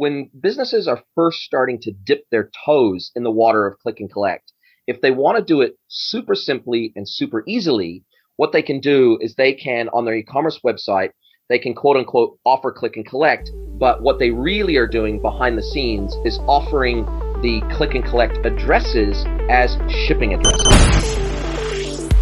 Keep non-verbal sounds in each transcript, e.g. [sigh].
when businesses are first starting to dip their toes in the water of click and collect, if they want to do it super simply and super easily, what they can do is they can on their e-commerce website they can quote unquote offer click and collect but what they really are doing behind the scenes is offering the click and collect addresses as shipping addresses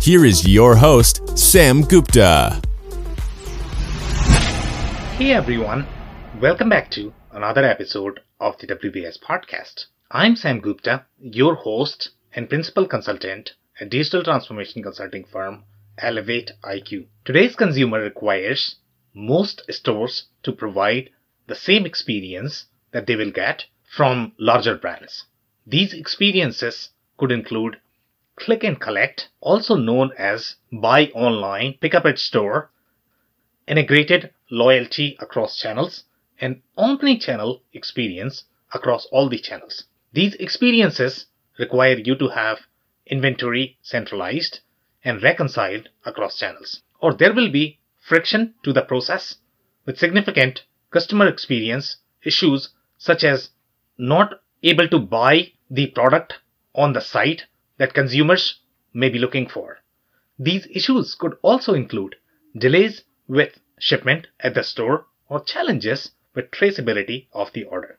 here is your host, Sam Gupta. Hey everyone, welcome back to another episode of the WBS Podcast. I'm Sam Gupta, your host and principal consultant at digital transformation consulting firm Elevate IQ. Today's consumer requires most stores to provide the same experience that they will get from larger brands. These experiences could include click and collect, also known as buy online, pick up at store, integrated loyalty across channels, and omni-channel experience across all the channels. These experiences require you to have inventory centralized and reconciled across channels, or there will be friction to the process with significant customer experience issues such as not able to buy the product on the site that consumers may be looking for. These issues could also include delays with shipment at the store or challenges with traceability of the order.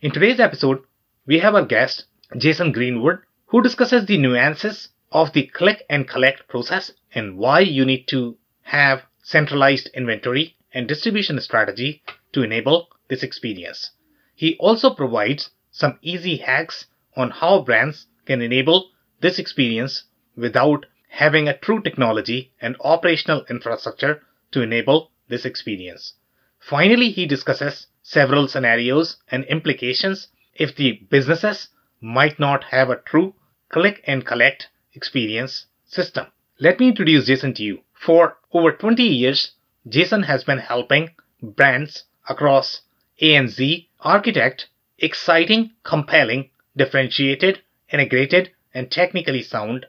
In today's episode, we have our guest, Jason Greenwood, who discusses the nuances of the click and collect process and why you need to have centralized inventory and distribution strategy to enable this experience. He also provides some easy hacks on how brands can enable this experience without having a true technology and operational infrastructure to enable this experience. Finally, he discusses several scenarios and implications if the businesses might not have a true click and collect experience system. Let me introduce Jason to you. For over 20 years, Jason has been helping brands across ANZ architect exciting, compelling, differentiated, integrated, and technically sound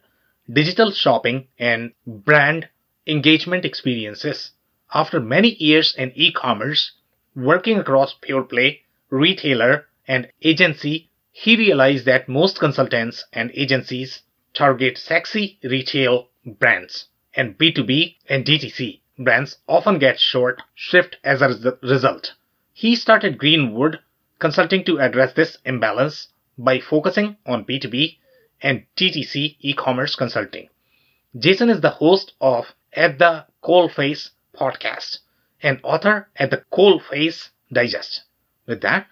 digital shopping and brand engagement experiences. After many years in e-commerce, working across pure play, retailer, and agency, he realized that most consultants and agencies target sexy retail brands, and B2B and DTC brands often get short shrift as a result. He started Greenwood Consulting to address this imbalance by focusing on B2B and DTC e-commerce consulting. Jason is the host of At the Coalface podcast and author at the Coalface Digest. With that,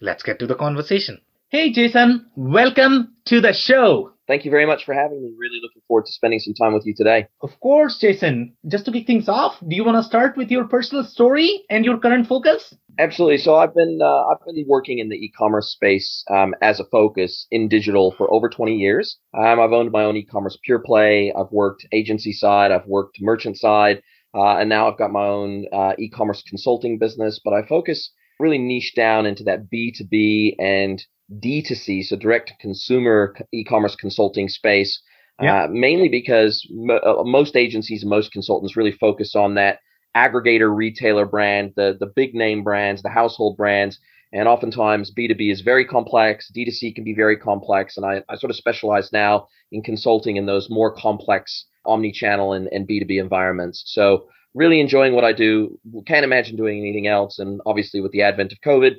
let's get to the conversation. Hey, Jason, welcome to the show. Thank you very much for having me. Really looking forward to spending some time with you today. Of course, Jason. Just to kick things off, do you want to start with your personal story and your current focus? Absolutely. So I've been uh, I've been working in the e-commerce space um, as a focus in digital for over 20 years. Um, I've owned my own e-commerce pure play. I've worked agency side. I've worked merchant side, uh, and now I've got my own uh, e-commerce consulting business. But I focus really niche down into that B2B and D2C, so direct to consumer e-commerce consulting space. Yeah. Uh, mainly because mo- uh, most agencies and most consultants really focus on that aggregator retailer brand, the the big name brands, the household brands, and oftentimes B2B is very complex. D2C can be very complex, and I, I sort of specialize now in consulting in those more complex omni-channel and, and B2B environments. So really enjoying what I do. Can't imagine doing anything else. And obviously, with the advent of COVID,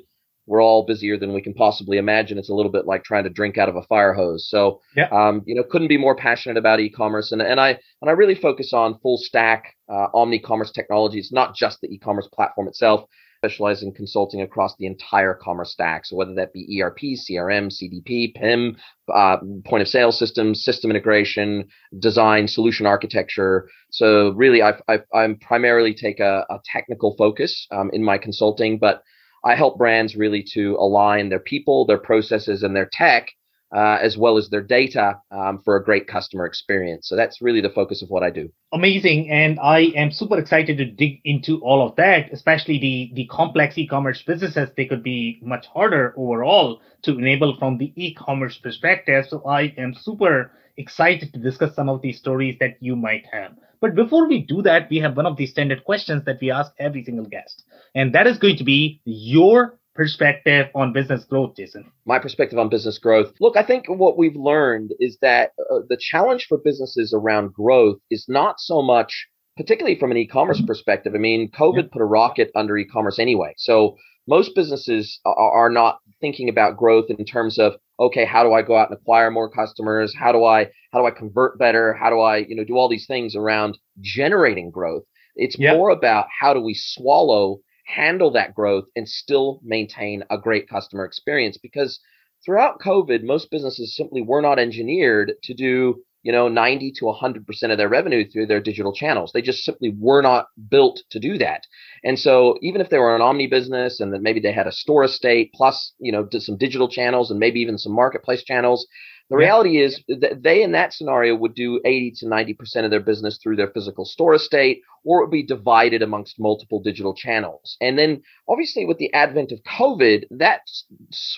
we're all busier than we can possibly imagine. It's a little bit like trying to drink out of a fire hose. So, yeah. um, you know, couldn't be more passionate about e-commerce. And, and I and I really focus on full stack uh, omni-commerce technologies, not just the e-commerce platform itself. Specialize in consulting across the entire commerce stack. So whether that be ERP, CRM, CDP, PIM, uh, point of sale systems, system integration, design, solution architecture. So really, I I primarily take a, a technical focus um, in my consulting, but I help brands really to align their people, their processes, and their tech uh, as well as their data um, for a great customer experience. So that's really the focus of what I do. Amazing, and I am super excited to dig into all of that, especially the the complex e-commerce businesses. They could be much harder overall to enable from the e-commerce perspective. So I am super excited to discuss some of these stories that you might have. But before we do that, we have one of the standard questions that we ask every single guest, and that is going to be your perspective on business growth, Jason? My perspective on business growth. Look, I think what we've learned is that uh, the challenge for businesses around growth is not so much, particularly from an e-commerce perspective. I mean, COVID yeah. put a rocket under e-commerce anyway. So most businesses are, not thinking about growth in terms of okay how do i go out and acquire more customers? How do i how do i convert better? How do i you know do all these things around generating growth? It's yep. more about how do we swallow handle that growth and still maintain a great customer experience. Because throughout covid most businesses simply were not engineered to do you know 90 to 100% of their revenue through their digital channels. They just simply were not built to do that. And so even if they were an omni business and that maybe they had a store estate plus you know some digital channels and maybe even some marketplace channels the reality is that they, in that scenario, would do 80 to 90% of their business through their physical store estate, or it would be divided amongst multiple digital channels. And then, obviously, with the advent of COVID, that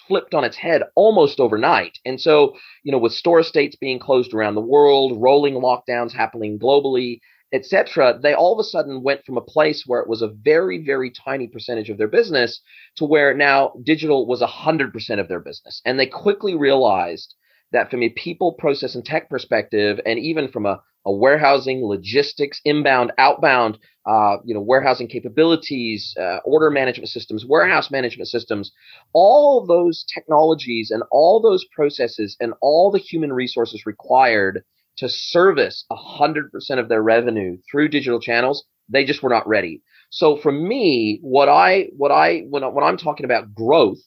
flipped on its head almost overnight. And so, you know, with store estates being closed around the world, rolling lockdowns happening globally, etc., they all of a sudden went from a place where it was a very, very tiny percentage of their business to where now digital was 100% of their business. And they quickly realized that from a people, process, and tech perspective, and even from a, a warehousing, logistics, inbound, outbound, uh, you know, warehousing capabilities, uh, order management systems, warehouse management systems, all those technologies and all those processes and all the human resources required to service 100% of their revenue through digital channels, they just were not ready. So for me, what I, what I, when, when I'm talking about growth,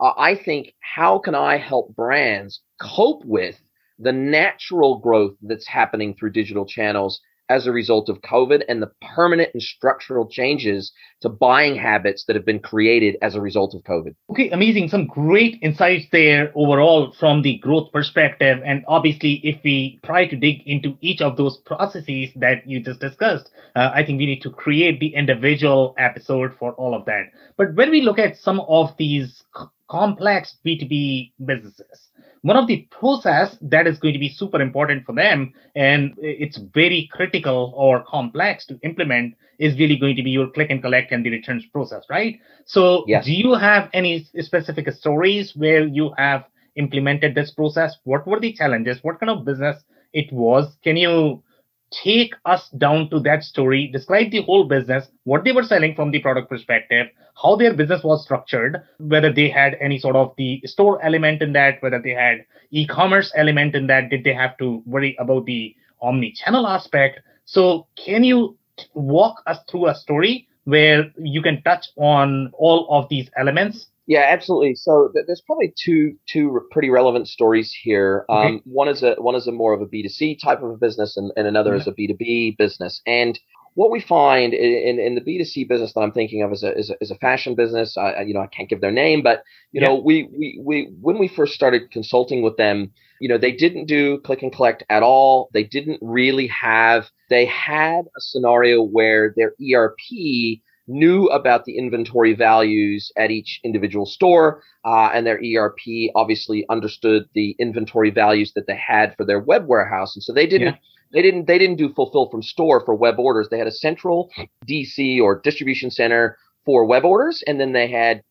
uh, I think how can I help brands cope with the natural growth that's happening through digital channels as a result of COVID and the permanent and structural changes to buying habits that have been created as a result of COVID. Okay, amazing. Some great insights there overall from the growth perspective. And obviously, if we try to dig into each of those processes that you just discussed, uh, I think we need to create the individual episode for all of that. But when we look at some of these complex B2B businesses. One of the process that is going to be super important for them and it's very critical or complex to implement is really going to be your click and collect and the returns process, right? So yes. do you have any specific stories where you have implemented this process? What were the challenges? What kind of business it was? Can you take us down to that story, describe the whole business, what they were selling from the product perspective, how their business was structured, whether they had any sort of the store element in that, whether they had e-commerce element in that, did they have to worry about the omni-channel aspect? So can you walk us through a story where you can touch on all of these elements yeah, absolutely. So th- there's probably two two pretty relevant stories here. Um, okay. One is a one is a more of a B2C type of a business, and, and another is a B2B business. And what we find in, in the B2C business that I'm thinking of is a, is a, is a fashion business. I, you know, I can't give their name, but you yeah. know, we, we, we, when we first started consulting with them, you know, they didn't do click and collect at all. They didn't really have, they had a scenario where their ERP knew about the inventory values at each individual store, uh, and their ERP obviously understood the inventory values that they had for their web warehouse, and so they didn't. Yeah. They didn't. They didn't do fulfill from store for web orders. They had a central DC or distribution center for web orders, and then they had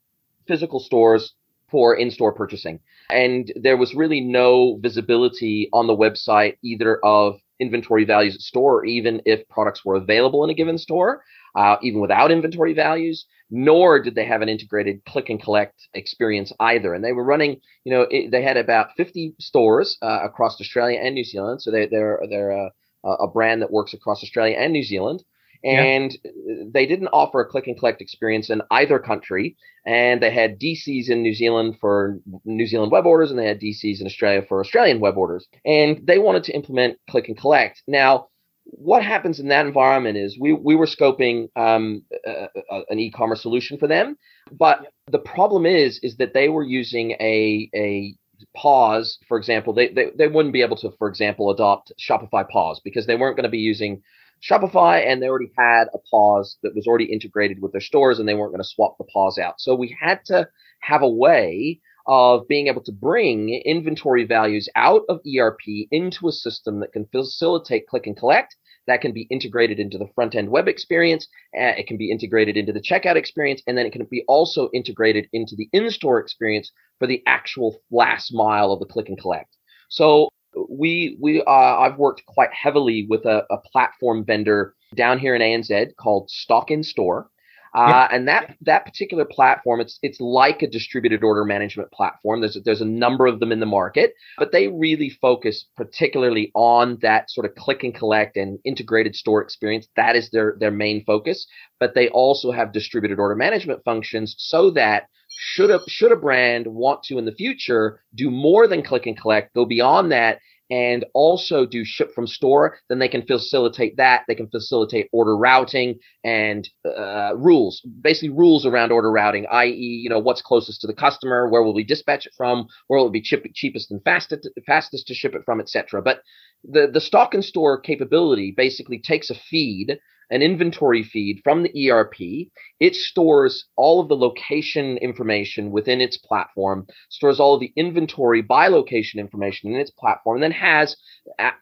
physical stores for in-store purchasing. And there was really no visibility on the website either of inventory values at store or even if products were available in a given store uh, even without inventory values, nor did they have an integrated click and collect experience either. And they were running, you know, it, they had about 50 stores uh, across Australia and New Zealand. So they, they're they're a, a brand that works across Australia and New Zealand. And yeah. they didn't offer a click and collect experience in either country. And they had DCs in New Zealand for New Zealand web orders, and they had DCs in Australia for Australian web orders. And they wanted to implement click and collect. Now, what happens in that environment is we we were scoping um, uh, an e-commerce solution for them, but the problem is is that they were using a a POS, for example, they, they they wouldn't be able to, for example, adopt Shopify POS because they weren't going to be using Shopify and they already had a POS that was already integrated with their stores and they weren't going to swap the POS out. So we had to have a way of being able to bring inventory values out of ERP into a system that can facilitate click and collect that can be integrated into the front end web experience. Uh, it can be integrated into the checkout experience, and then it can be also integrated into the in store experience for the actual last mile of the click and collect. So we we uh, I've worked quite heavily with a, a platform vendor down here in ANZ called Stock in Store. Uh, and that that particular platform, it's it's like a distributed order management platform. There's a, there's a number of them in the market, but they really focus particularly on that sort of click and collect and integrated store experience. That is their their main focus. But they also have distributed order management functions so that should a should a brand want to in the future do more than click and collect, go beyond that and also do ship from store, then they can facilitate that. They can facilitate order routing and uh, rules, basically rules around order routing, i.e., you know, what's closest to the customer, where will we dispatch it from, where will it be chip- cheapest and fastest, fastest to ship it from, etc. But the the Stock in Store capability basically takes a feed an inventory feed from the ERP. It stores all of the location information within its platform, stores all of the inventory by location information in its platform, and then has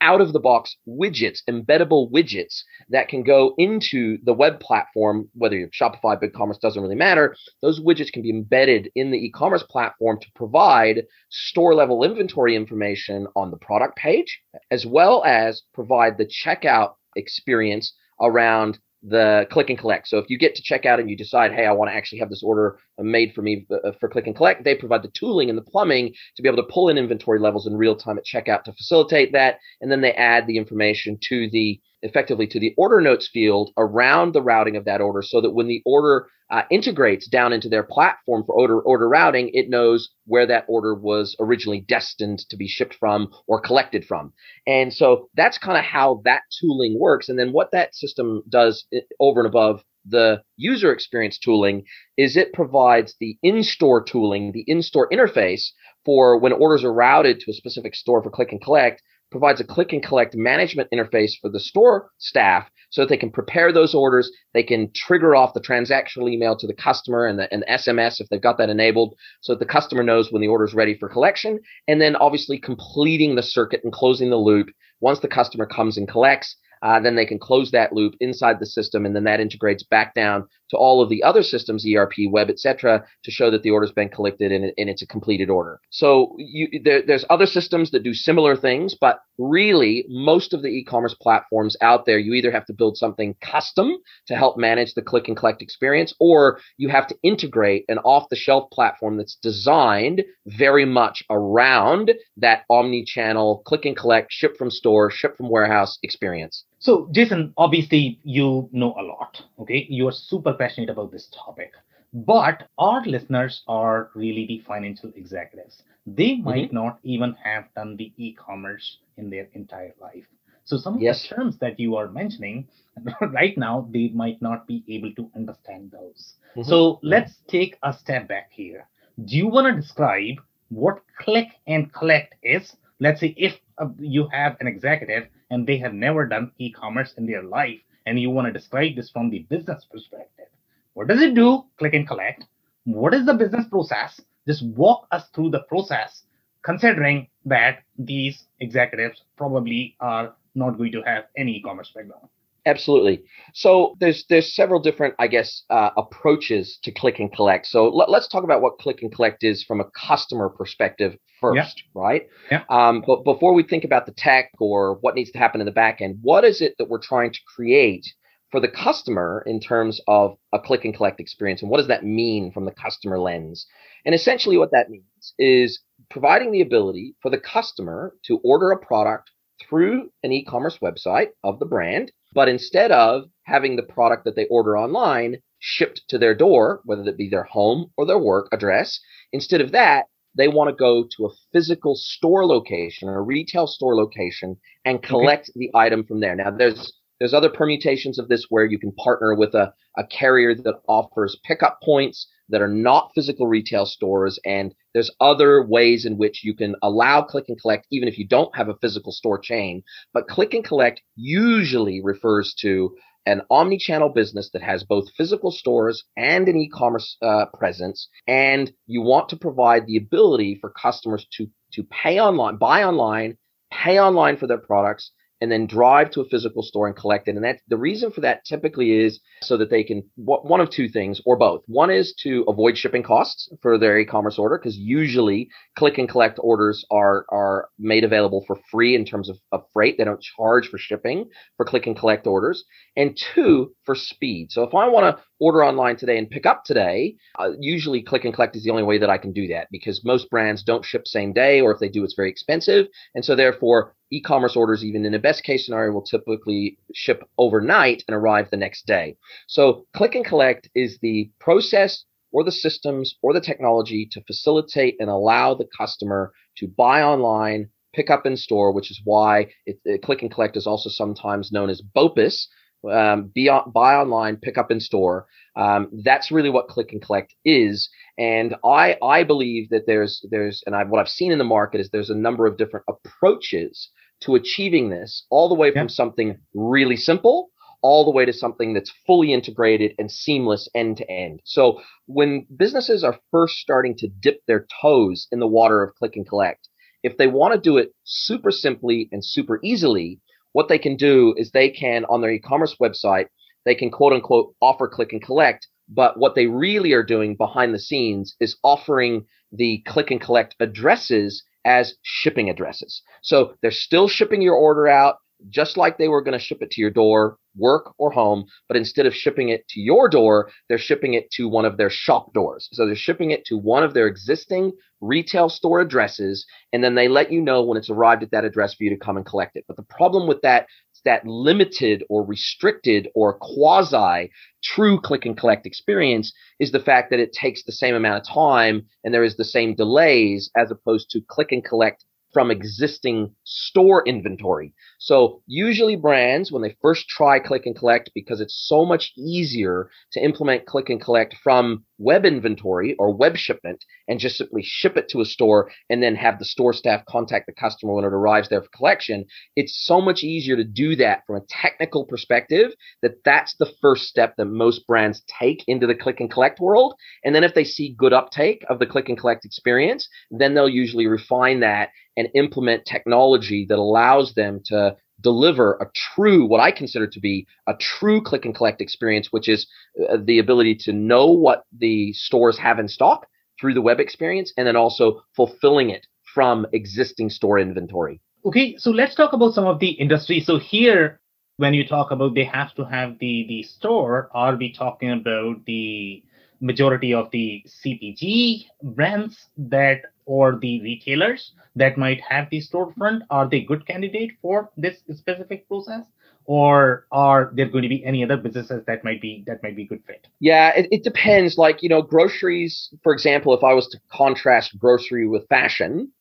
out of the box widgets, embeddable widgets that can go into the web platform, whether you're Shopify, BigCommerce, doesn't really matter. Those widgets can be embedded in the e-commerce platform to provide store level inventory information on the product page, as well as provide the checkout experience around the click and collect. So if you get to checkout and you decide, hey, I want to actually have this order made for me uh, for click and collect, they provide the tooling and the plumbing to be able to pull in inventory levels in real time at checkout to facilitate that. And then they add the information to the effectively to the order notes field around the routing of that order so that when the order uh, integrates down into their platform for order order routing, it knows where that order was originally destined to be shipped from or collected from. And so that's kind of how that tooling works. And then what that system does over and above the user experience tooling is it provides the in-store tooling, the in-store interface for when orders are routed to a specific store for click and collect provides a click and collect management interface for the store staff so that they can prepare those orders. They can trigger off the transactional email to the customer and the, and the SMS if they've got that enabled so that the customer knows when the order is ready for collection. And then obviously completing the circuit and closing the loop once the customer comes and collects uh, then they can close that loop inside the system, and then that integrates back down to all of the other systems, ERP, web, etc., to show that the order's been collected and, and it's a completed order. So you, there, there's other systems that do similar things, but really most of the e-commerce platforms out there, you either have to build something custom to help manage the click and collect experience, or you have to integrate an off-the-shelf platform that's designed very much around that omni-channel click and collect, ship from store, ship from warehouse experience. So, Jason, obviously you know a lot. Okay, you are super passionate about this topic. But our listeners are really the financial executives. They mm-hmm. might mm-hmm. not even have done the e-commerce in their entire life. So some of yes. the terms that you are mentioning [laughs] right now, they might not be able to understand those. Mm-hmm. So let's take a step back here. Do you want to describe what click and collect is? Let's say if uh, you have an executive and they have never done e-commerce in their life and you want to describe this from the business perspective. What does it do? Click and collect. What is the business process? Just walk us through the process considering that these executives probably are not going to have any e-commerce background Absolutely. So there's there's several different, I guess, uh, approaches to click and collect. So let, us talk about what click and collect is from a customer perspective first, yeah. right? Yeah. Um, but before we think about the tech or what needs to happen in the back end, what is it that we're trying to create for the customer in terms of a click and collect experience, and what does that mean from the customer lens? And essentially, what that means is providing the ability for the customer to order a product through an e-commerce website of the brand but instead of having the product that they order online shipped to their door, whether it be their home or their work address, instead of that, they want to go to a physical store location or a retail store location and collect okay. the item from there. Now there's there's other permutations of this where you can partner with a, a carrier that offers pickup points that are not physical retail stores. And there's other ways in which you can allow click and collect, even if you don't have a physical store chain. But click and collect usually refers to an omni-channel business that has both physical stores and an e-commerce uh, presence, and you want to provide the ability for customers to to pay online, buy online, pay online for their products, and then drive to a physical store and collect it. And that the reason for that typically is so that they can one of two things or both. One is to avoid shipping costs for their e-commerce order because usually click and collect orders are are made available for free in terms of, of freight. They don't charge for shipping for click and collect orders. And two, for speed. So if I want to order online today and pick up today, uh, usually click and collect is the only way that I can do that because most brands don't ship same day, or if they do, it's very expensive. And so therefore, e-commerce orders, even in a best case scenario, will typically ship overnight and arrive the next day. So click and collect is the process or the systems or the technology to facilitate and allow the customer to buy online, pick up in store, which is why it, it, click and collect is also sometimes known as BOPIS, um, on, buy online, pick up in store. Um, that's really what click and collect is. And I I believe that there's there's and I, what I've seen in the market is there's a number of different approaches to achieving this, all the way from something really simple all the way to something that's fully integrated and seamless end to end. So when businesses are first starting to dip their toes in the water of click and collect, if they want to do it super simply and super easily, what they can do is they can on their e-commerce website they can quote unquote offer click and collect but what they really are doing behind the scenes is offering the click and collect addresses as shipping addresses. So they're still shipping your order out just like they were going to ship it to your door work or home, but instead of shipping it to your door, they're shipping it to one of their shop doors. So they're shipping it to one of their existing retail store addresses, and then they let you know when it's arrived at that address for you to come and collect it. But the problem with that that limited or restricted or quasi true click and collect experience is the fact that it takes the same amount of time and there is the same delays as opposed to click and collect from existing store inventory. So usually brands, when they first try click and collect, because it's so much easier to implement click and collect from web inventory or web shipment and just simply ship it to a store and then have the store staff contact the customer when it arrives there for collection. It's so much easier to do that from a technical perspective that that's the first step that most brands take into the click and collect world. And then if they see good uptake of the click and collect experience, then they'll usually refine that and implement technology that allows them to deliver a true, what I consider to be a true click and collect experience, which is uh, the ability to know what the stores have in stock through the web experience and then also fulfilling it from existing store inventory. Okay, so let's talk about some of the industry. So here, when you talk about they have to have the the store, are we talking about the majority of the CPG brands that or the retailers that might have the storefront are they good candidate for this specific process? Or are there going to be any other businesses that might be that might be good fit? Yeah it, it depends. Like you know groceries for example if i was to contrast grocery with fashion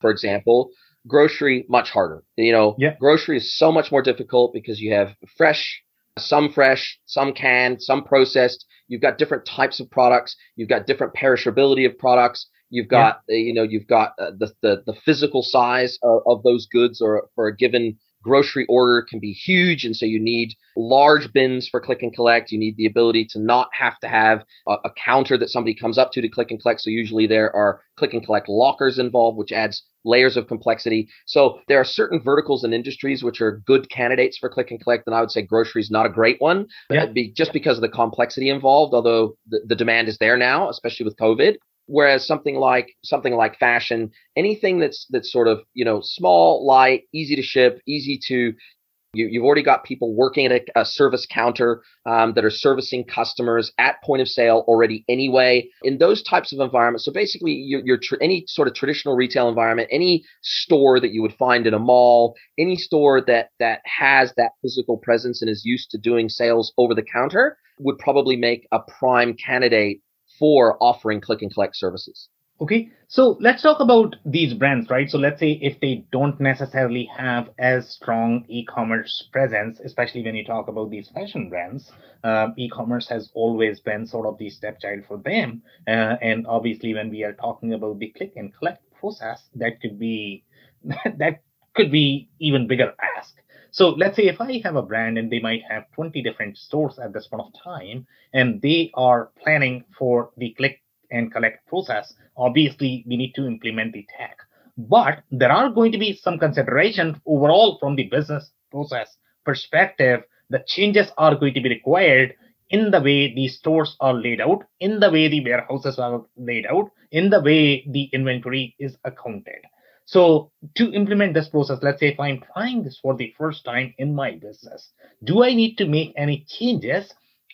for example grocery much harder. You know yeah. grocery is so much more difficult because you have fresh some fresh some canned some processed. You've got different types of products. You've got different perishability of products You've got yeah. you know you've got uh, the, the the physical size of, of those goods or for a given grocery order can be huge and so you need large bins for click and collect you need the ability to not have to have a, a, counter that somebody comes up to to click and collect so usually there are click and collect lockers involved which adds layers of complexity so there are certain verticals and industries which are good candidates for click and collect and i would say grocery is not a great one yeah. be, just because of the complexity involved although the, the demand is there now especially with covid Whereas something like something like fashion, anything that's that's sort of you know small, light, easy to ship, easy to you, have already got people working at a, a service counter um, that are servicing customers at point of sale already anyway. In those types of environments, so basically, your, your tr- any sort of traditional retail environment, any store that you would find in a mall, any store that that has that physical presence and is used to doing sales over the counter, would probably make a prime candidate for offering click and collect services. Okay, so let's talk about these brands, right? So let's say if they don't necessarily have as strong e-commerce presence, especially when you talk about these fashion brands, uh, e-commerce has always been sort of the stepchild for them. Uh, and obviously, when we are talking about the click and collect process, that could be [laughs] that could be even bigger ask. So let's say if I have a brand and they might have 20 different stores at this point of time, and they are planning for the click and collect process, obviously we need to implement the tech. But there are going to be some consideration overall from the business process perspective. The changes are going to be required in the way the stores are laid out, in the way the warehouses are laid out, in the way the inventory is accounted. So to implement this process, let's say if I'm trying this for the first time in my business, do I need to make any changes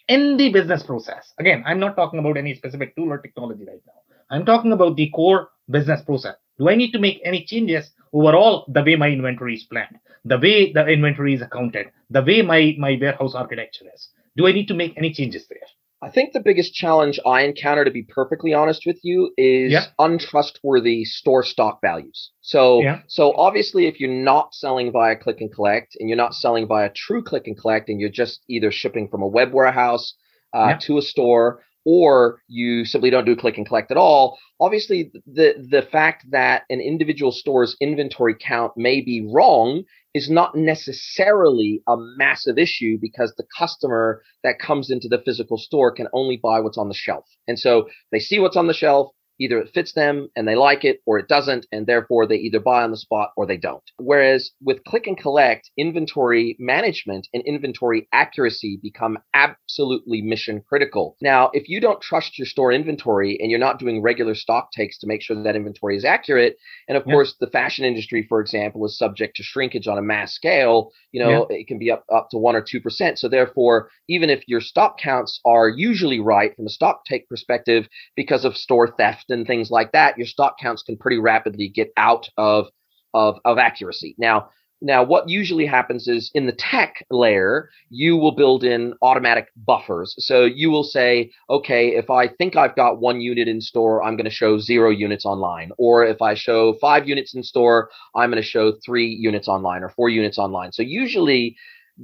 in the business process. Again, I'm not talking about any specific tool or technology right now. I'm talking about the core business process. Do I need to make any changes overall the way my inventory is planned, the way the inventory is accounted, the way my, my warehouse architecture is? Do I need to make any changes there? I think the biggest challenge I encounter, to be perfectly honest with you, is yeah. untrustworthy store stock values. So, yeah. so obviously, if you're not selling via click and collect, and you're not selling via true click and collect, and you're just either shipping from a web warehouse uh, yeah. to a store, or you simply don't do click and collect at all, obviously the the fact that an individual store's inventory count may be wrong is not necessarily a massive issue because the customer that comes into the physical store can only buy what's on the shelf. And so they see what's on the shelf, either it fits them and they like it or it doesn't and therefore they either buy on the spot or they don't. Whereas with click and collect inventory management and inventory accuracy become absolutely mission critical. Now if you don't trust your store inventory and you're not doing regular stock takes to make sure that, that inventory is accurate and of course the fashion industry for example is subject to shrinkage on a mass scale you know it can be up up to 1 or 2% so therefore even if your stock counts are usually right from a stock take perspective because of store theft and things like that, your stock counts can pretty rapidly get out of of, of accuracy. Now, now what usually happens is in the tech layer, you will build in automatic buffers. So you will say, okay, if I think I've got one unit in store, I'm going to show zero units online. Or if I show five units in store, I'm going to show three units online or four units online. So usually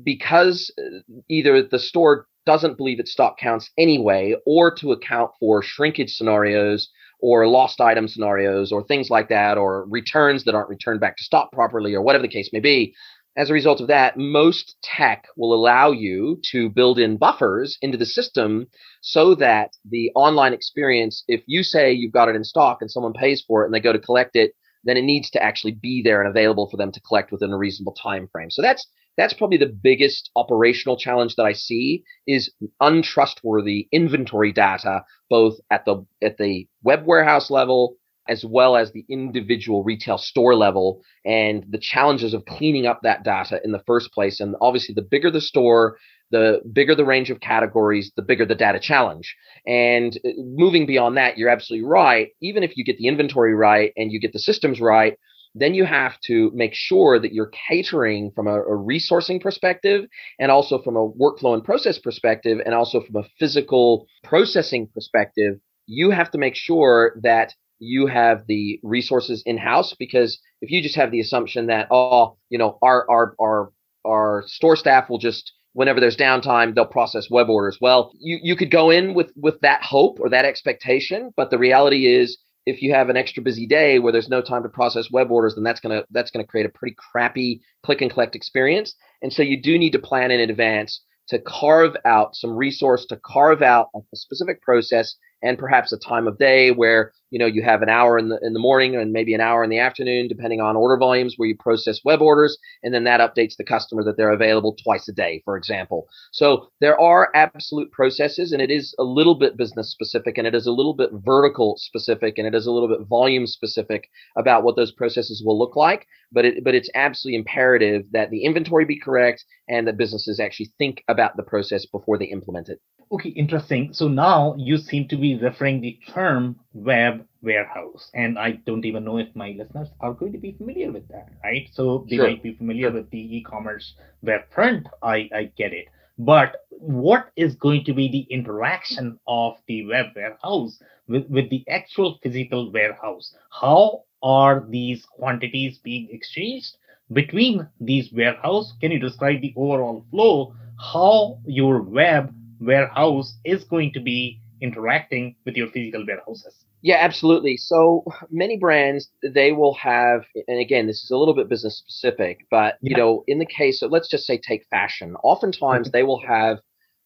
because uh, either the store doesn't believe its stock counts anyway, or to account for shrinkage scenarios, or lost item scenarios or things like that, or returns that aren't returned back to stock properly, or whatever the case may be. As a result of that, most tech will allow you to build in buffers into the system so that the online experience, if you say you've got it in stock and someone pays for it and they go to collect it, then it needs to actually be there and available for them to collect within a reasonable time frame. So that's that's probably the biggest operational challenge that I see is untrustworthy inventory data, both at the at the web warehouse level as well as the individual retail store level and the challenges of cleaning up that data in the first place. And obviously, the bigger the store, the bigger the range of categories, the bigger the data challenge. And uh, moving beyond that, you're absolutely right. Even if you get the inventory right and you get the systems right, then you have to make sure that you're catering from a, a, resourcing perspective and also from a workflow and process perspective and also from a physical processing perspective. You have to make sure that you have the resources in house because if you just have the assumption that oh you know our our our our store staff will just whenever there's downtime they'll process web orders. Well you you could go in with with that hope or that expectation but the reality is if you have an extra busy day where there's no time to process web orders, then that's gonna that's gonna create a pretty crappy click and collect experience. And so you do need to plan in advance to carve out some resource to carve out a specific process and perhaps a time of day where you know you have an hour in the in the morning and maybe an hour in the afternoon depending on order volumes where you process web orders and then that updates the customer that they're available twice a day for example so there are absolute processes and it is a little bit business specific and it is a little bit vertical specific and it is a little bit volume specific about what those processes will look like but it but it's absolutely imperative that the inventory be correct and that businesses actually think about the process before they implement it Okay, interesting. So now you seem to be referring the term web warehouse, and I don't even know if my listeners are going to be familiar with that, right? So they sure. might be familiar with the e-commerce web front. I, I get it. but what is going to be the interaction of the web warehouse with, with the actual physical warehouse? How are these quantities being exchanged between these warehouse? Can you describe the overall flow? How your web warehouse is going to be interacting with your physical warehouses? Yeah, absolutely. So many brands they will have, and again, this is a little bit business specific, but yeah. you know, in the case of let's just say take fashion, oftentimes they will have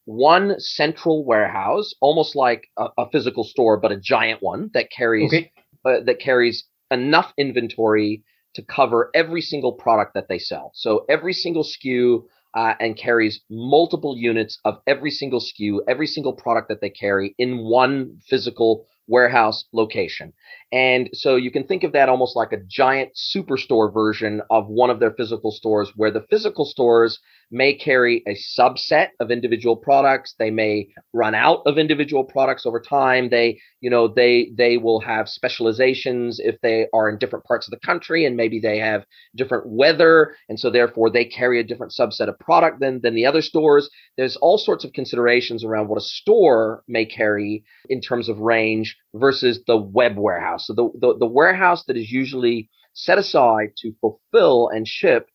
one central warehouse, almost like a, a physical store, but a giant one that carries okay. uh, that carries enough inventory to cover every single product that they sell. So every single SKU uh, and carries multiple units of every single SKU, every single product that they carry in one physical warehouse location. And so you can think of that almost like a giant superstore version of one of their physical stores where the physical stores may carry a subset of individual products. They may run out of individual products over time. They, you know, they they will have specializations if they are in different parts of the country and maybe they have different weather and so therefore they carry a different subset of product than than the other stores. There's all sorts of considerations around what a store may carry in terms of range versus the web warehouse. So the, the, the warehouse that is usually set aside to fulfill and ship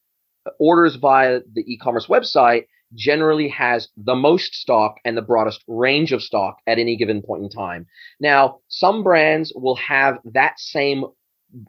orders via the e-commerce website generally has the most stock and the broadest range of stock at any given point in time. Now, some brands will have that same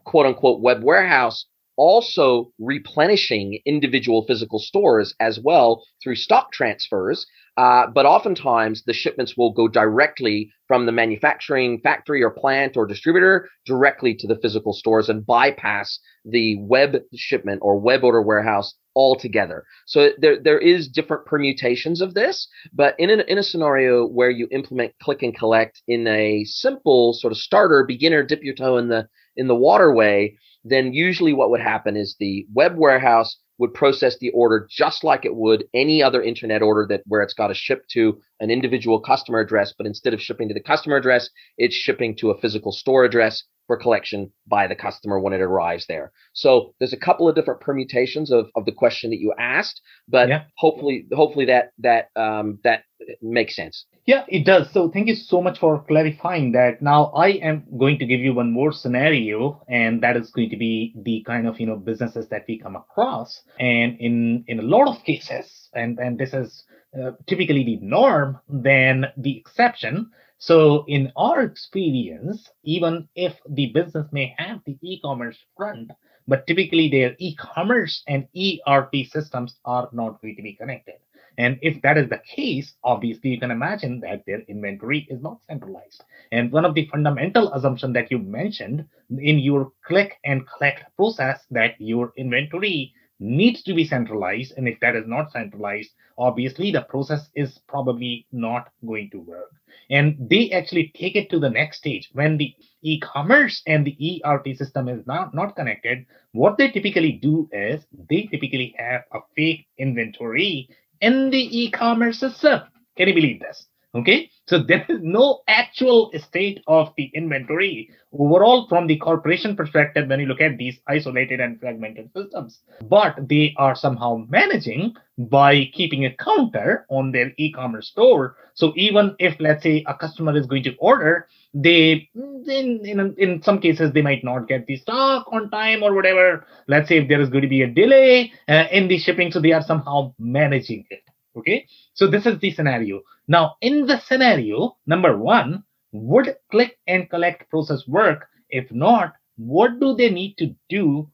quote unquote web warehouse also replenishing individual physical stores as well through stock transfers. Uh, but oftentimes the shipments will go directly from the manufacturing factory or plant or distributor directly to the physical stores and bypass the web shipment or web order warehouse altogether. So there, there is different permutations of this, but in, an, in a scenario where you implement click and collect in a simple sort of starter beginner dip your toe in the in the waterway, then usually what would happen is the web warehouse would process the order just like it would any other internet order that where it's got to ship to an individual customer address, but instead of shipping to the customer address, it's shipping to a physical store address for collection by the customer when it arrives there. So there's a couple of different permutations of, of the question that you asked, but yeah. hopefully hopefully that that um, that makes sense. Yeah, it does. So thank you so much for clarifying that. Now I am going to give you one more scenario, and that is going to be the kind of you know businesses that we come across. And in in a lot of cases, and and this is uh, typically the norm than the exception so in our experience, even if the business may have the e-commerce front, but typically their e-commerce and ERP systems are not going to be connected. And if that is the case, obviously you can imagine that their inventory is not centralized. And one of the fundamental assumptions that you mentioned in your click and collect process that your inventory needs to be centralized. And if that is not centralized, obviously the process is probably not going to work. And they actually take it to the next stage. When the e-commerce and the ERP system is not, not connected, what they typically do is they typically have a fake inventory in the e-commerce system. Can you believe this? Okay, so there is no actual state of the inventory overall from the corporation perspective when you look at these isolated and fragmented systems. But they are somehow managing by keeping a counter on their e-commerce store. So even if let's say a customer is going to order, they in in, in some cases they might not get the stock on time or whatever. Let's say if there is going to be a delay uh, in the shipping, so they are somehow managing it. Okay, so this is the scenario. Now, in the scenario, number one, would click and collect process work? If not, what do they need to do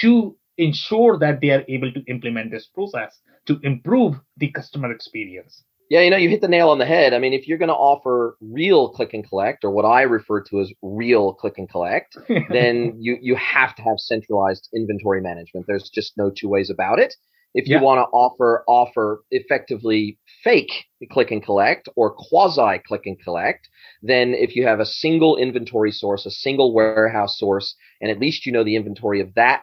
to ensure that they are able to implement this process to improve the customer experience? Yeah, you know, you hit the nail on the head. I mean, if you're going to offer real click and collect, or what I refer to as real click and collect, [laughs] then you you have to have centralized inventory management. There's just no two ways about it. If you yeah. want to offer offer effectively fake click and collect or quasi click and collect, then if you have a single inventory source, a single warehouse source, and at least you know the inventory of that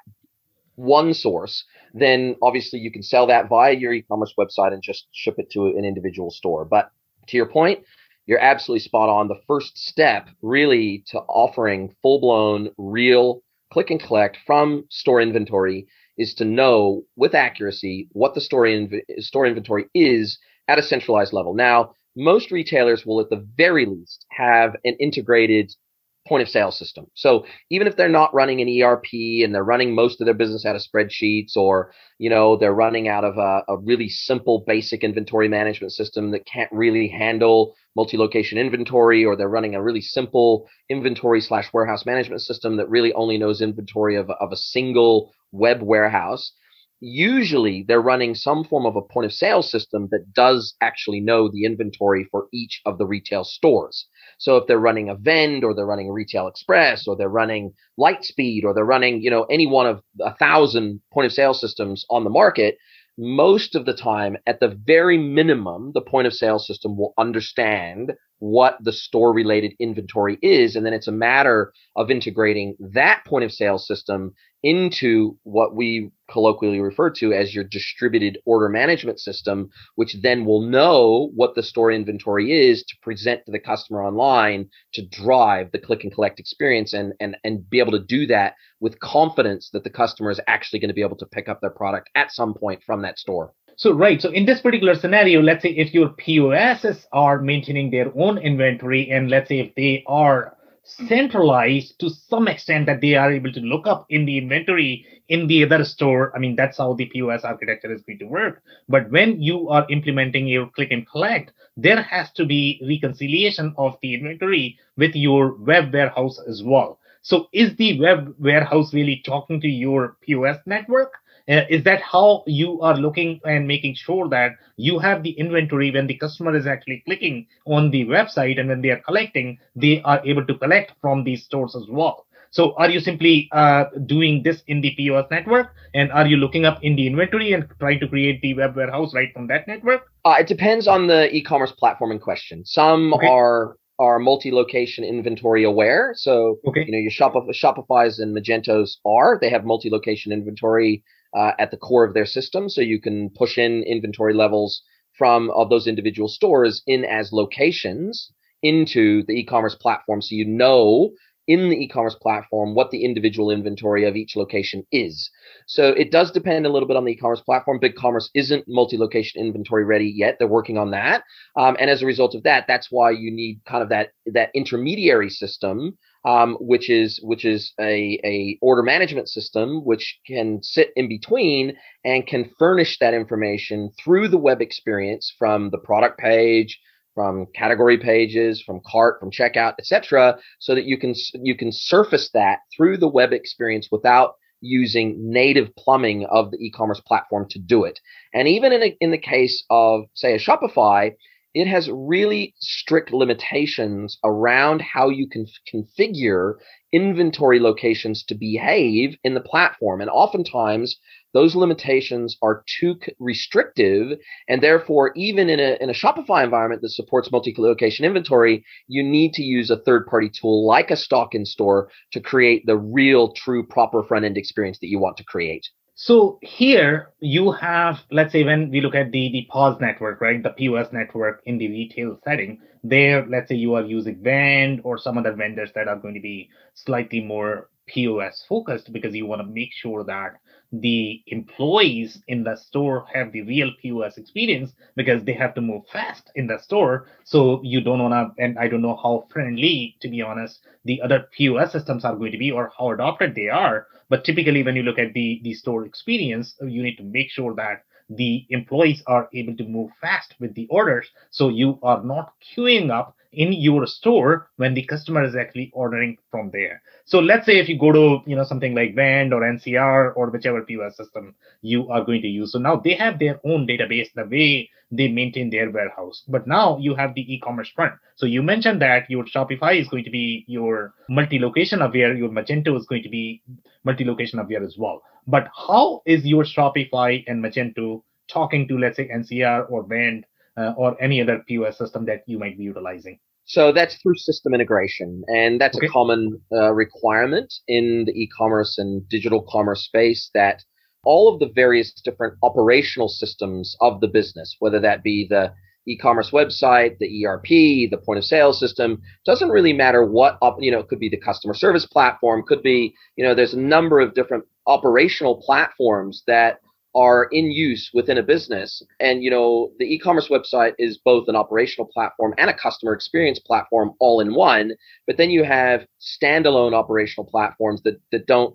one source, then obviously you can sell that via your e-commerce website and just ship it to an individual store. But to your point, you're absolutely spot on. The first step really to offering full blown real click and collect from store inventory is to know with accuracy what the store, inv- store inventory is at a centralized level. Now, most retailers will at the very least have an integrated point of sale system. So even if they're not running an ERP and they're running most of their business out of spreadsheets or, you know, they're running out of a, a really simple basic inventory management system that can't really handle multi-location inventory or they're running a really simple inventory slash warehouse management system that really only knows inventory of, of a single web warehouse usually they're running some form of a point of sale system that does actually know the inventory for each of the retail stores. So if they're running a Vend or they're running a Retail Express or they're running Lightspeed or they're running, you know, any one of a thousand point of sale systems on the market, most of the time, at the very minimum, the point of sale system will understand what the store related inventory is. And then it's a matter of integrating that point of sale system into what we colloquially refer to as your distributed order management system, which then will know what the store inventory is to present to the customer online to drive the click and collect experience and, and, and be able to do that with confidence that the customer is actually going to be able to pick up their product at some point from that store. So, right. So, in this particular scenario, let's say if your POSs are maintaining their own inventory, and let's say if they are centralized to some extent that they are able to look up in the inventory in the other store. I mean, that's how the POS architecture is going to work. But when you are implementing your click and collect, there has to be reconciliation of the inventory with your web warehouse as well. So is the web warehouse really talking to your POS network? Uh, is that how you are looking and making sure that you have the inventory when the customer is actually clicking on the website and when they are collecting, they are able to collect from these stores as well? So are you simply uh, doing this in the POS network and are you looking up in the inventory and trying to create the web warehouse right from that network? Uh, it depends on the e-commerce platform in question. Some okay. are are multi-location inventory aware. So okay. you know your Shopify, Shopify's and Magentos are they have multi-location inventory uh, at the core of their system. So you can push in inventory levels from of those individual stores in as locations into the e-commerce platform. So you know in the e-commerce platform what the individual inventory of each location is. So it does depend a little bit on the e-commerce platform. BigCommerce isn't multi-location inventory ready yet. They're working on that. Um, and as a result of that, that's why you need kind of that that intermediary system um, which is which is a, a order management system which can sit in between and can furnish that information through the web experience from the product page from category pages from cart from checkout etc so that you can you can surface that through the web experience without using native plumbing of the e-commerce platform to do it. And even in, a, in the case of say a Shopify it has really strict limitations around how you can configure inventory locations to behave in the platform. And oftentimes, those limitations are too restrictive. And therefore, even in a, in a Shopify environment that supports multi location inventory, you need to use a third party tool like a Stock in Store to create the real, true, proper front end experience that you want to create. So here you have, let's say when we look at the, the POS network, right, the POS network in the retail setting, there, let's say you are using Vend or some other vendors that are going to be slightly more POS focused because you want to make sure that the employees in the store have the real POS experience because they have to move fast in the store. So you don't want to, and I don't know how friendly, to be honest, the other POS systems are going to be or how adopted they are. But typically, when you look at the, the store experience, you need to make sure that the employees are able to move fast with the orders. So you are not queuing up in your store when the customer is actually ordering from there. So let's say if you go to, you know, something like Vend or NCR or whichever POS system you are going to use. So now they have their own database, the way they maintain their warehouse. But now you have the e-commerce front. So you mentioned that your Shopify is going to be your multi-location aware, your Magento is going to be multi-location aware as well. But how is your Shopify and Magento talking to, let's say, NCR or Vend uh, or any other POS system that you might be utilizing? So that's through system integration, and that's okay. a common uh, requirement in the e-commerce and digital commerce space that all of the various different operational systems of the business, whether that be the e-commerce website, the ERP, the point of sale system, doesn't really matter what, you know, it could be the customer service platform, could be, you know, there's a number of different operational platforms that are in use within a business. And, you know, the e-commerce website is both an operational platform and a customer experience platform all in one. But then you have standalone operational platforms that, that don't,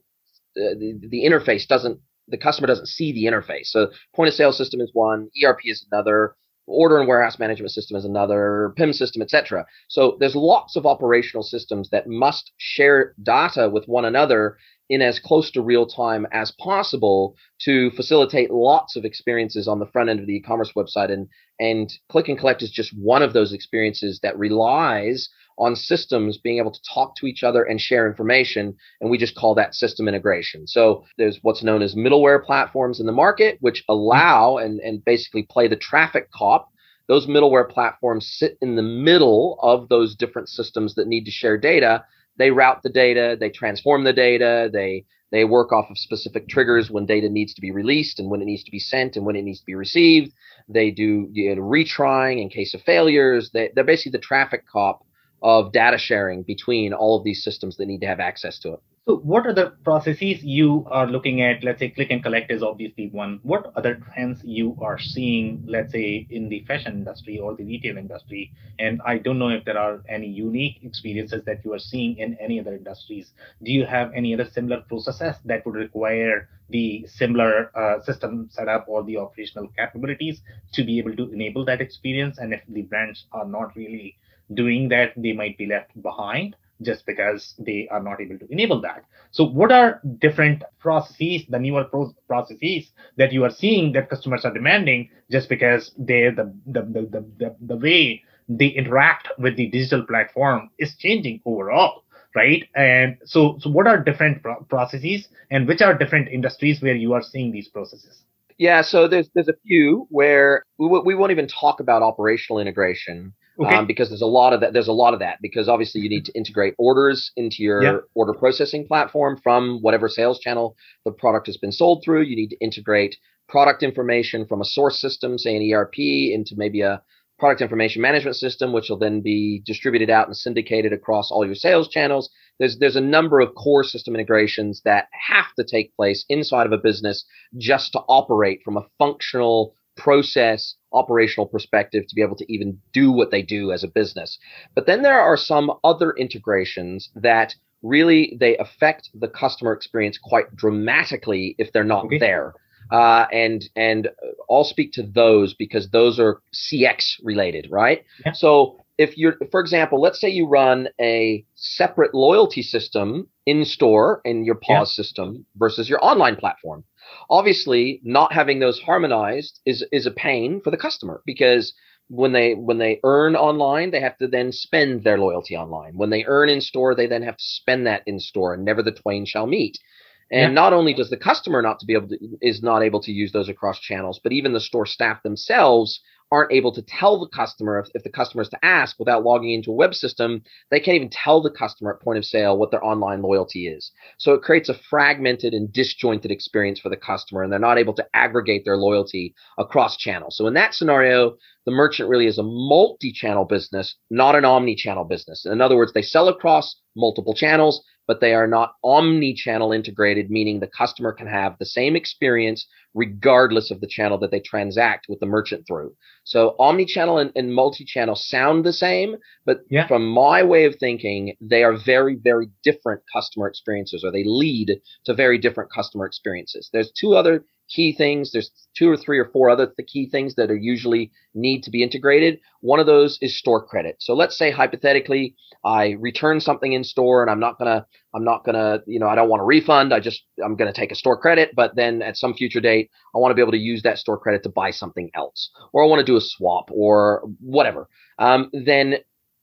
uh, the, the interface doesn't, the customer doesn't see the interface. So point of sale system is one, ERP is another, order and warehouse management system is another, PIM system, etc. So there's lots of operational systems that must share data with one another in as close to real time as possible to facilitate lots of experiences on the front end of the e-commerce website and and click and collect is just one of those experiences that relies on systems being able to talk to each other and share information and we just call that system integration. So there's what's known as middleware platforms in the market which allow and and basically play the traffic cop. Those middleware platforms sit in the middle of those different systems that need to share data. They route the data, they transform the data, they they work off of specific triggers when data needs to be released and when it needs to be sent and when it needs to be received. They do you know, retrying in case of failures. They, they're basically the traffic cop of data sharing between all of these systems that need to have access to it. So, what are the processes you are looking at? Let's say click and collect is obviously one. What other trends you are seeing, let's say, in the fashion industry or the retail industry? And I don't know if there are any unique experiences that you are seeing in any other industries. Do you have any other similar processes that would require the similar uh, system setup or the operational capabilities to be able to enable that experience? And if the brands are not really doing that, they might be left behind just because they are not able to enable that. So what are different processes, the newer pro- processes that you are seeing that customers are demanding just because they the, the, the, the, the way they interact with the digital platform is changing overall right? And so so what are different pro- processes and which are different industries where you are seeing these processes? Yeah so there's there's a few where we, we won't even talk about operational integration Okay. Um, because there's a lot of that. There's a lot of that because obviously you need to integrate orders into your yeah. order processing platform from whatever sales channel the product has been sold through. You need to integrate product information from a source system, say an ERP, into maybe a product information management system, which will then be distributed out and syndicated across all your sales channels. There's there's a number of core system integrations that have to take place inside of a business just to operate from a functional process operational perspective to be able to even do what they do as a business. But then there are some other integrations that really they affect the customer experience quite dramatically if they're not okay. there. Uh, and and I'll speak to those because those are CX related, right? Yeah. So if you're, for example, let's say you run a separate loyalty system in store in your POS yeah. system versus your online platform. Obviously, not having those harmonized is is a pain for the customer because when they when they earn online, they have to then spend their loyalty online. When they earn in store, they then have to spend that in store, and never the twain shall meet. And yeah. not only does the customer not to be able to is not able to use those across channels, but even the store staff themselves aren't able to tell the customer if, if the customer is to ask without logging into a web system they can't even tell the customer at point of sale what their online loyalty is. So it creates a fragmented and disjointed experience for the customer and they're not able to aggregate their loyalty across channels. So in that scenario the merchant really is a multi-channel business not an omni-channel business. In other words they sell across multiple channels but they are not omni-channel integrated, meaning the customer can have the same experience regardless of the channel that they transact with the merchant through. So omni-channel and, and multi-channel sound the same, but yeah. from my way of thinking, they are very, very different customer experiences, or they lead to very different customer experiences. There's two other key things. There's two or three or four other the key things that are usually need to be integrated. One of those is store credit. So let's say hypothetically I return something in store and I'm not gonna I'm not gonna you know I don't want a refund. I just I'm gonna take a store credit, but then at some future date I want to be able to use that store credit to buy something else, or I want to do a swap or whatever. Um, then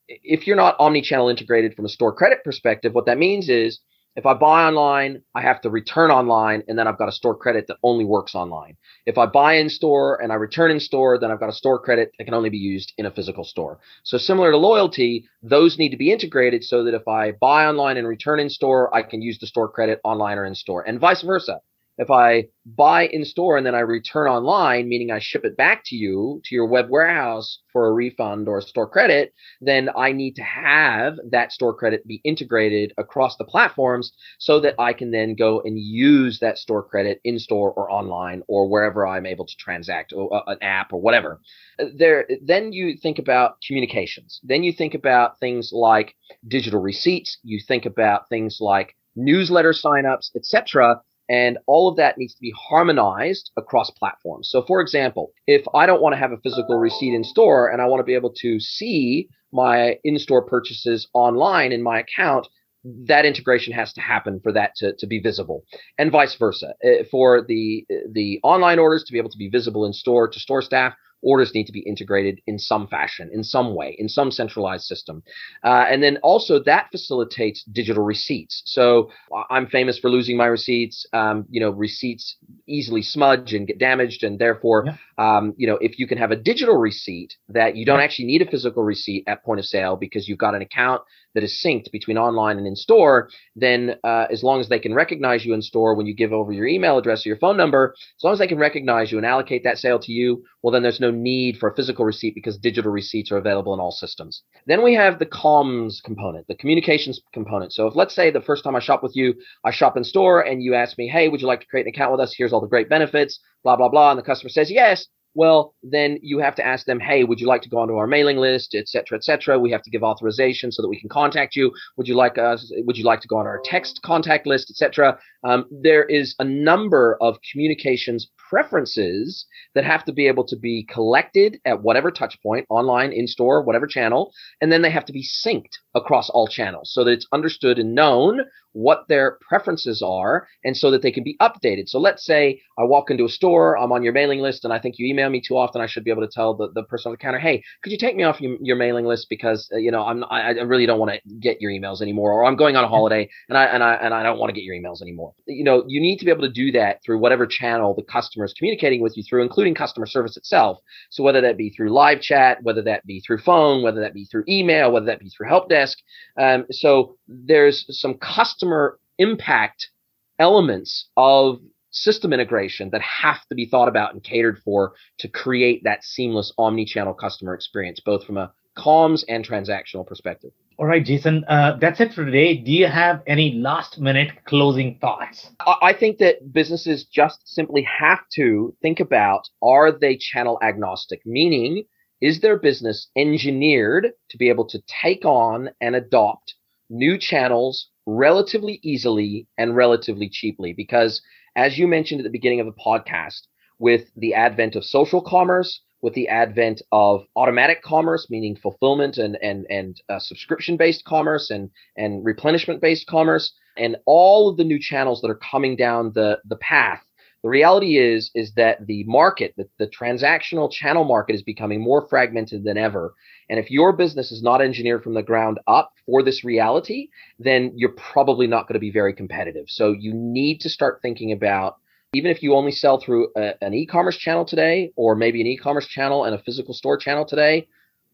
if you're not omni-channel integrated from a store credit perspective, what that means is if I buy online, I have to return online, and then I've got a store credit that only works online. If I buy in store and I return in store, then I've got a store credit that can only be used in a physical store. So similar to loyalty, those need to be integrated so that if I buy online and return in store, I can use the store credit online or in store, and vice versa. If I buy in store and then I return online, meaning I ship it back to you, to your web warehouse for a refund or store credit, then I need to have that store credit be integrated across the platforms so that I can then go and use that store credit in store or online or wherever I'm able to transact or uh, an app or whatever. There, then you think about communications. Then you think about things like digital receipts. You think about things like newsletter signups, etc. And all of that needs to be harmonized across platforms. So, for example, if I don't want to have a physical receipt in store and I want to be able to see my in store purchases online in my account, that integration has to happen for that to, to be visible and vice versa uh, for the the online orders to be able to be visible in store to store staff orders need to be integrated in some fashion, in some way, in some centralized system. Uh, and then also that facilitates digital receipts. So I'm famous for losing my receipts. Um, you know, receipts easily smudge and get damaged, and therefore, yeah. um, you know, if you can have a digital receipt that you don't actually need a physical receipt at point of sale because you've got an account that is synced between online and in store, then uh, as long as they can recognize you in store when you give over your email address or your phone number, as long as they can recognize you and allocate that sale to you, well, then there's no need for a physical receipt because digital receipts are available in all systems. Then we have the comms component, the communications component. So if let's say the first time I shop with you, I shop in store and you ask me, hey, would you like to create an account with us? Here's all the great benefits, blah, blah, blah. And the customer says yes well, then you have to ask them, hey, would you like to go onto our mailing list, et cetera, et cetera. We have to give authorization so that we can contact you. Would you like us? Would you like to go on our text contact list, et cetera? Um, there is a number of communications preferences that have to be able to be collected at whatever touch point, online, in store, whatever channel, and then they have to be synced across all channels so that it's understood and known what their preferences are and so that they can be updated. So let's say I walk into a store, I'm on your mailing list, and I think you email me too often. I should be able to tell the, the person on the counter, hey, could you take me off your, your mailing list because uh, you know I'm I, I really don't want to get your emails anymore, or I'm going on a holiday and I and I and I don't want to get your emails anymore. You know, you need to be able to do that through whatever channel the customer is communicating with you through, including customer service itself. So whether that be through live chat, whether that be through phone, whether that be through email, whether that be through help desk. Um, so there's some customer impact elements of system integration that have to be thought about and catered for to create that seamless omni-channel customer experience, both from a comms and transactional perspective. All right, Jason, uh, that's it for today. Do you have any last minute closing thoughts? I think that businesses just simply have to think about are they channel agnostic, meaning is their business engineered to be able to take on and adopt new channels relatively easily and relatively cheaply? Because as you mentioned at the beginning of the podcast, with the advent of social commerce, with the advent of automatic commerce, meaning fulfillment and and and uh, subscription based commerce and and replenishment based commerce, and all of the new channels that are coming down the the path. The reality is is that the market, the, the transactional channel market, is becoming more fragmented than ever. And if your business is not engineered from the ground up for this reality, then you're probably not going to be very competitive. So you need to start thinking about even if you only sell through a, an e-commerce channel today or maybe an e-commerce channel and a physical store channel today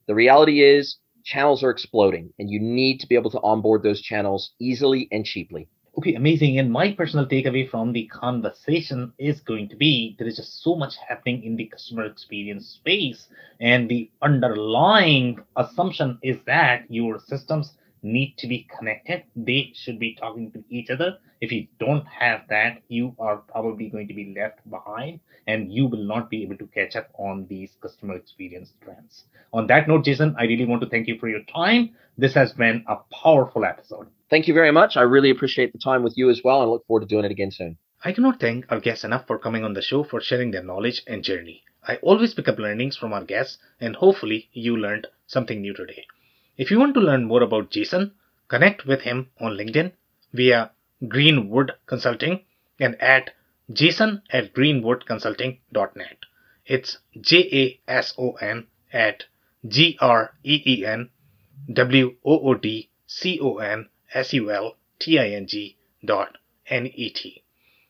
the reality is channels are exploding and you need to be able to onboard those channels easily and cheaply okay amazing and my personal takeaway from the conversation is going to be there is just so much happening in the customer experience space and the underlying assumption is that your systems need to be connected. They should be talking to each other. If you don't have that, you are probably going to be left behind and you will not be able to catch up on these customer experience trends. On that note, Jason, I really want to thank you for your time. This has been a powerful episode. Thank you very much. I really appreciate the time with you as well and look forward to doing it again soon. I cannot thank our guests enough for coming on the show for sharing their knowledge and journey. I always pick up learnings from our guests and hopefully you learned something new today. If you want to learn more about Jason, connect with him on LinkedIn via Greenwood Consulting and at jason at greenwoodconsulting.net. It's J A S O N at G R E E N W O O D C O N S U L T I N G dot N E T.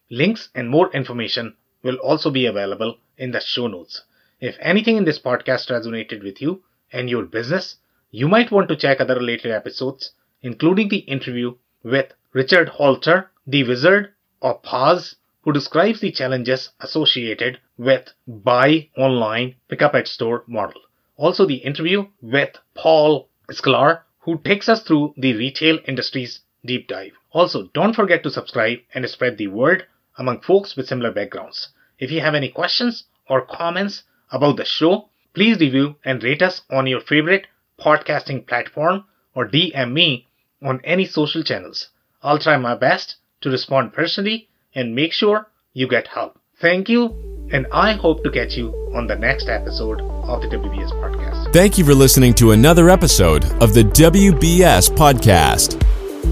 Links and more information will also be available in the show notes. If anything in this podcast resonated with you and your business, you might want to check other related episodes, including the interview with Richard Halter, the Wizard of Paz, who describes the challenges associated with buy online, pick up at store model. Also the interview with Paul Sklar, who takes us through the retail industry's deep dive. Also, don't forget to subscribe and spread the word among folks with similar backgrounds. If you have any questions or comments about the show, please review and rate us on your favorite podcasting platform or DM me on any social channels. I'll try my best to respond personally and make sure you get help. Thank you, and I hope to catch you on the next episode of the WBS podcast. Thank you for listening to another episode of the WBS podcast.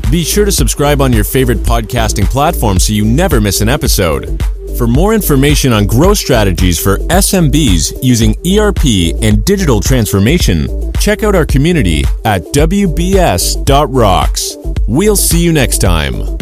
Be sure to subscribe on your favorite podcasting platform so you never miss an episode. For more information on growth strategies for SMBs using ERP and digital transformation, check out our community at WBS.rocks. We'll see you next time.